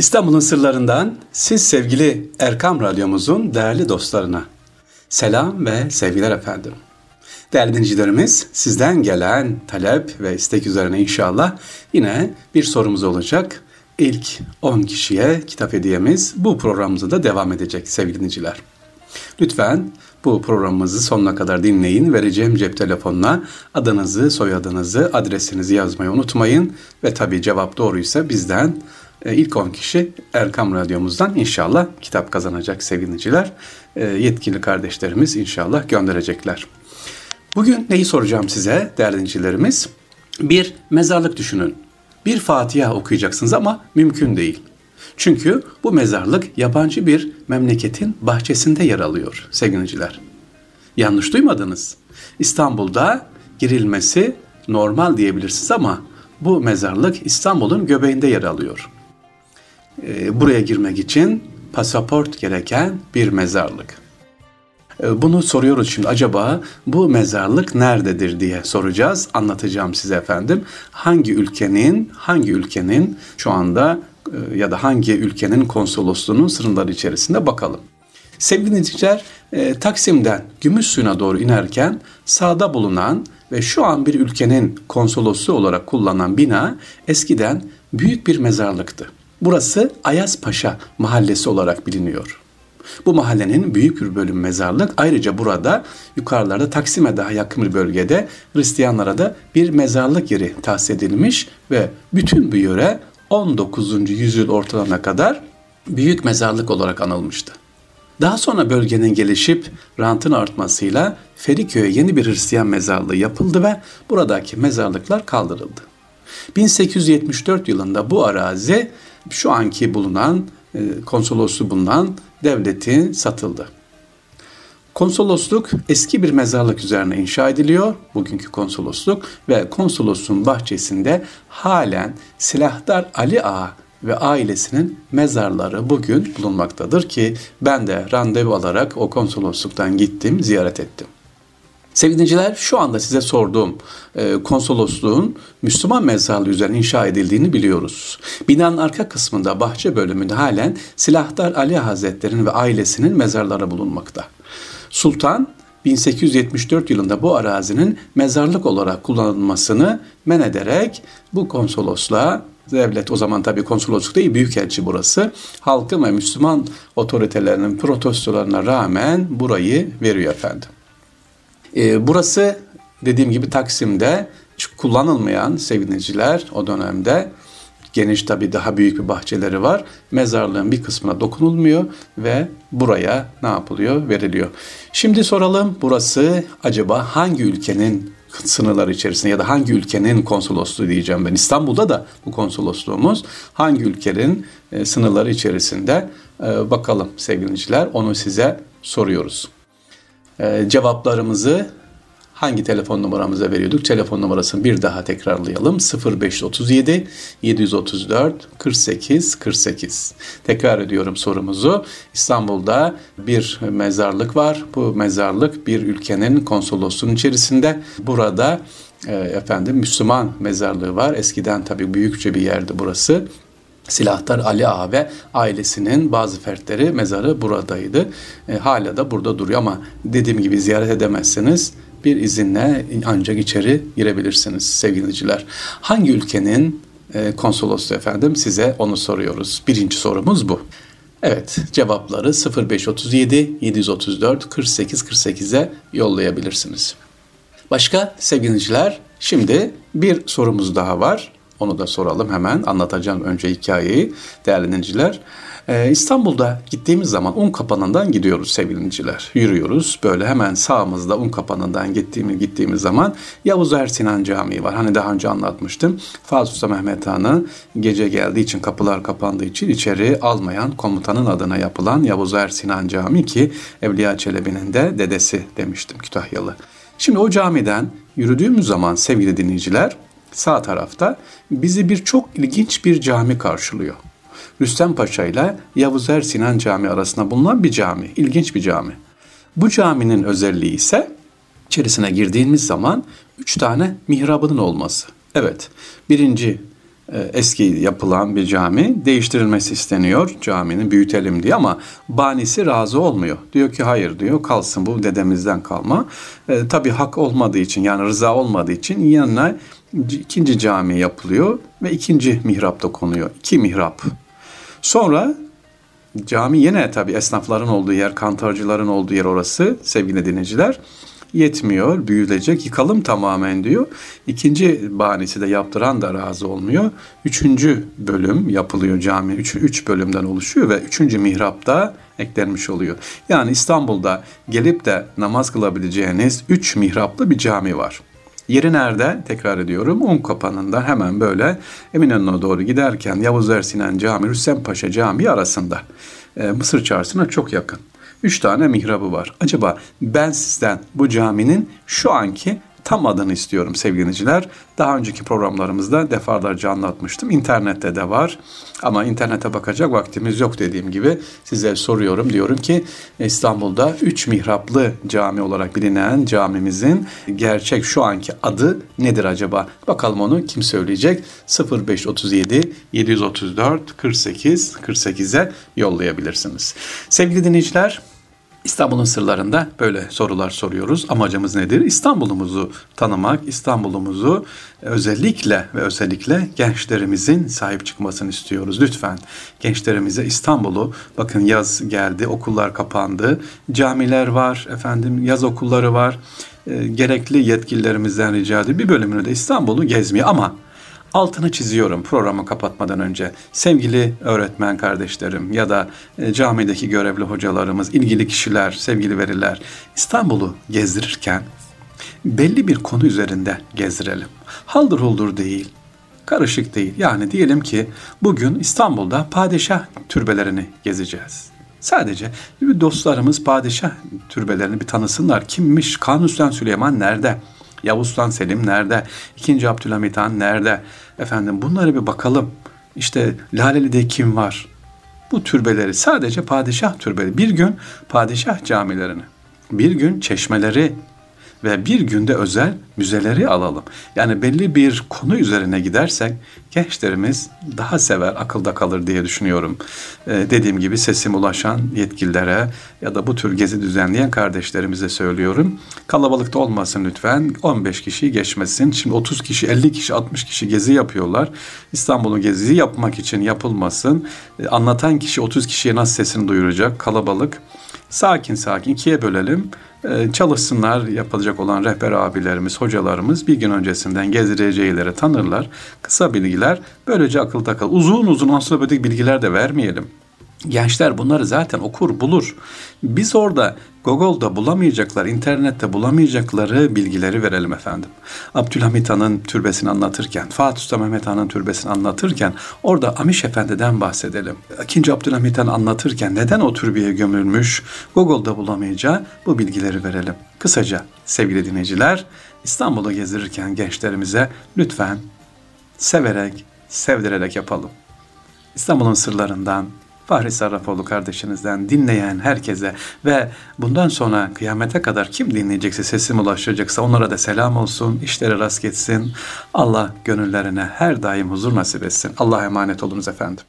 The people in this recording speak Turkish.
İstanbul'un sırlarından siz sevgili Erkam Radyomuzun değerli dostlarına selam ve sevgiler efendim. Değerli dinleyicilerimiz sizden gelen talep ve istek üzerine inşallah yine bir sorumuz olacak. İlk 10 kişiye kitap hediyemiz bu programımızda da devam edecek sevgili dinleyiciler. Lütfen bu programımızı sonuna kadar dinleyin. Vereceğim cep telefonuna adınızı, soyadınızı, adresinizi yazmayı unutmayın. Ve tabii cevap doğruysa bizden e, ilk 10 kişi Erkam Radyomuzdan inşallah kitap kazanacak sevgiliciler. E, yetkili kardeşlerimiz inşallah gönderecekler. Bugün neyi soracağım size değerli dinleyicilerimiz? Bir mezarlık düşünün. Bir Fatiha okuyacaksınız ama mümkün değil. Çünkü bu mezarlık yabancı bir memleketin bahçesinde yer alıyor sevgiliciler. Yanlış duymadınız. İstanbul'da girilmesi normal diyebilirsiniz ama bu mezarlık İstanbul'un göbeğinde yer alıyor. Ee, buraya girmek için pasaport gereken bir mezarlık. Ee, bunu soruyoruz şimdi acaba bu mezarlık nerededir diye soracağız. Anlatacağım size efendim. Hangi ülkenin hangi ülkenin şu anda e, ya da hangi ülkenin konsolosluğunun sınırları içerisinde bakalım. Sevgili dinleyiciler, e, Taksim'den Gümüşsuyu'na doğru inerken sağda bulunan ve şu an bir ülkenin konsolosluğu olarak kullanılan bina eskiden büyük bir mezarlıktı. Burası Ayazpaşa mahallesi olarak biliniyor. Bu mahallenin büyük bir bölüm mezarlık. Ayrıca burada yukarılarda Taksim'e daha yakın bir bölgede Hristiyanlara da bir mezarlık yeri tahsis edilmiş ve bütün bu yöre 19. yüzyıl ortalarına kadar büyük mezarlık olarak anılmıştı. Daha sonra bölgenin gelişip rantın artmasıyla Feriköy'e yeni bir Hristiyan mezarlığı yapıldı ve buradaki mezarlıklar kaldırıldı. 1874 yılında bu arazi şu anki bulunan e, konsolosluğu bulunan devletin satıldı. Konsolosluk eski bir mezarlık üzerine inşa ediliyor. Bugünkü konsolosluk ve konsolosluğun bahçesinde halen Silahdar Ali Ağa ve ailesinin mezarları bugün bulunmaktadır ki ben de randevu alarak o konsolosluktan gittim, ziyaret ettim. Sevgili şu anda size sorduğum e, konsolosluğun Müslüman mezarlığı üzerine inşa edildiğini biliyoruz. Binanın arka kısmında bahçe bölümünde halen Silahdar Ali Hazretleri'nin ve ailesinin mezarları bulunmakta. Sultan 1874 yılında bu arazinin mezarlık olarak kullanılmasını men ederek bu konsolosluğa devlet o zaman tabii konsolosluk değil büyükelçi burası. Halkın ve Müslüman otoritelerinin protestolarına rağmen burayı veriyor efendim. Ee, burası dediğim gibi Taksim'de kullanılmayan sevgiliciler o dönemde geniş tabi daha büyük bir bahçeleri var. Mezarlığın bir kısmına dokunulmuyor ve buraya ne yapılıyor? Veriliyor. Şimdi soralım burası acaba hangi ülkenin sınırları içerisinde ya da hangi ülkenin konsolosluğu diyeceğim ben. İstanbul'da da bu konsolosluğumuz hangi ülkenin e, sınırları içerisinde e, bakalım sevgiliciler onu size soruyoruz. E, cevaplarımızı hangi telefon numaramıza veriyorduk? Telefon numarasını bir daha tekrarlayalım. 0537 734 48 48. Tekrar ediyorum sorumuzu. İstanbul'da bir mezarlık var. Bu mezarlık bir ülkenin konsolosluğunun içerisinde. Burada e, efendim Müslüman mezarlığı var. Eskiden tabii büyükçe bir yerdi burası. Silahtar Ali Ağa ve ailesinin bazı fertleri mezarı buradaydı. E, hala da burada duruyor ama dediğim gibi ziyaret edemezseniz bir izinle ancak içeri girebilirsiniz sevgiliciler. Hangi ülkenin e, konsolosluğu efendim size onu soruyoruz. Birinci sorumuz bu. Evet cevapları 0537 734 48 48'e yollayabilirsiniz. Başka sevgiliciler şimdi bir sorumuz daha var. Onu da soralım hemen. Anlatacağım önce hikayeyi değerli dinleyiciler. Ee, İstanbul'da gittiğimiz zaman un kapanından gidiyoruz sevgiliciler. Yürüyoruz. Böyle hemen sağımızda un kapanından gittiğimiz, gittiğimiz zaman Yavuz Ersinan Camii var. Hani daha önce anlatmıştım. Fazıl Usta Mehmet Han'ı gece geldiği için kapılar kapandığı için içeri almayan komutanın adına yapılan Yavuz Ersinan Camii ki Evliya Çelebi'nin de dedesi demiştim Kütahyalı. Şimdi o camiden yürüdüğümüz zaman sevgili dinleyiciler sağ tarafta bizi bir çok ilginç bir cami karşılıyor. Rüstem Paşa ile Yavuz Er Sinan Camii arasında bulunan bir cami. İlginç bir cami. Bu caminin özelliği ise içerisine girdiğimiz zaman üç tane mihrabının olması. Evet, birinci eski yapılan bir cami değiştirilmesi isteniyor caminin büyütelim diye ama banisi razı olmuyor. Diyor ki hayır diyor kalsın bu dedemizden kalma. E, tabii hak olmadığı için yani rıza olmadığı için yanına ikinci cami yapılıyor ve ikinci mihrap da konuyor. İki mihrap. Sonra cami yine tabii esnafların olduğu yer, kantarcıların olduğu yer orası sevgili dinleyiciler yetmiyor, büyülecek, yıkalım tamamen diyor. İkinci bahanesi de yaptıran da razı olmuyor. Üçüncü bölüm yapılıyor cami. Üç, üç bölümden oluşuyor ve üçüncü mihrap da eklenmiş oluyor. Yani İstanbul'da gelip de namaz kılabileceğiniz üç mihraplı bir cami var. Yeri nerede? Tekrar ediyorum. Un kapanında hemen böyle Eminönü'ne doğru giderken Yavuz Ersinan Camii, Rüstem Paşa Camii arasında. E, Mısır Çarşısı'na çok yakın. Üç tane mihrabı var. Acaba ben sizden bu caminin şu anki tam adını istiyorum sevgiliciler. Daha önceki programlarımızda defalarca anlatmıştım. İnternette de var ama internete bakacak vaktimiz yok dediğim gibi size soruyorum. Diyorum ki İstanbul'da 3 mihraplı cami olarak bilinen camimizin gerçek şu anki adı nedir acaba? Bakalım onu kim söyleyecek? 0537 734 48 48'e yollayabilirsiniz. Sevgili dinleyiciler İstanbul'un sırlarında böyle sorular soruyoruz. Amacımız nedir? İstanbul'umuzu tanımak, İstanbul'umuzu özellikle ve özellikle gençlerimizin sahip çıkmasını istiyoruz. Lütfen gençlerimize İstanbul'u bakın yaz geldi, okullar kapandı, camiler var, efendim yaz okulları var. E, gerekli yetkililerimizden rica ediyorum. Bir bölümünü de İstanbul'u gezmeye ama altını çiziyorum programı kapatmadan önce. Sevgili öğretmen kardeşlerim ya da e, camideki görevli hocalarımız, ilgili kişiler, sevgili veriler İstanbul'u gezdirirken belli bir konu üzerinde gezdirelim. Haldır huldur değil, karışık değil. Yani diyelim ki bugün İstanbul'da padişah türbelerini gezeceğiz. Sadece dostlarımız padişah türbelerini bir tanısınlar. Kimmiş? Kanuni Süleyman nerede? Yavuz Sultan Selim nerede? İkinci Abdülhamit Han nerede? Efendim bunları bir bakalım. İşte Laleli'de kim var? Bu türbeleri sadece padişah türbeleri. Bir gün padişah camilerini, bir gün çeşmeleri ve bir günde özel müzeleri alalım. Yani belli bir konu üzerine gidersek gençlerimiz daha sever, akılda kalır diye düşünüyorum. Ee, dediğim gibi sesim ulaşan yetkililere ya da bu tür gezi düzenleyen kardeşlerimize söylüyorum. Kalabalıkta olmasın lütfen. 15 kişi geçmesin. Şimdi 30 kişi, 50 kişi, 60 kişi gezi yapıyorlar. İstanbul'un geziyi yapmak için yapılmasın. Ee, anlatan kişi 30 kişiye nasıl sesini duyuracak? Kalabalık. Sakin sakin ikiye bölelim. Ee, çalışsınlar yapılacak olan rehber abilerimiz, hocalarımız bir gün öncesinden gezdireceği yerleri tanırlar. Kısa bilgiler böylece akılda kalır. Uzun uzun ansiklopedic bilgiler de vermeyelim. Gençler bunları zaten okur, bulur. Biz orada Google'da bulamayacaklar, internette bulamayacakları bilgileri verelim efendim. Abdülhamit Han'ın türbesini anlatırken, Fatih Sultan Mehmet Han'ın türbesini anlatırken orada Amiş Efendi'den bahsedelim. İkinci Abdülhamit Han anlatırken neden o türbeye gömülmüş, Google'da bulamayacağı bu bilgileri verelim. Kısaca sevgili dinleyiciler, İstanbul'u gezdirirken gençlerimize lütfen severek, sevdirerek yapalım. İstanbul'un sırlarından, Fahri Sarrafoğlu kardeşinizden dinleyen herkese ve bundan sonra kıyamete kadar kim dinleyecekse sesim ulaşacaksa onlara da selam olsun, işleri rast gitsin. Allah gönüllerine her daim huzur nasip etsin. Allah'a emanet olunuz efendim.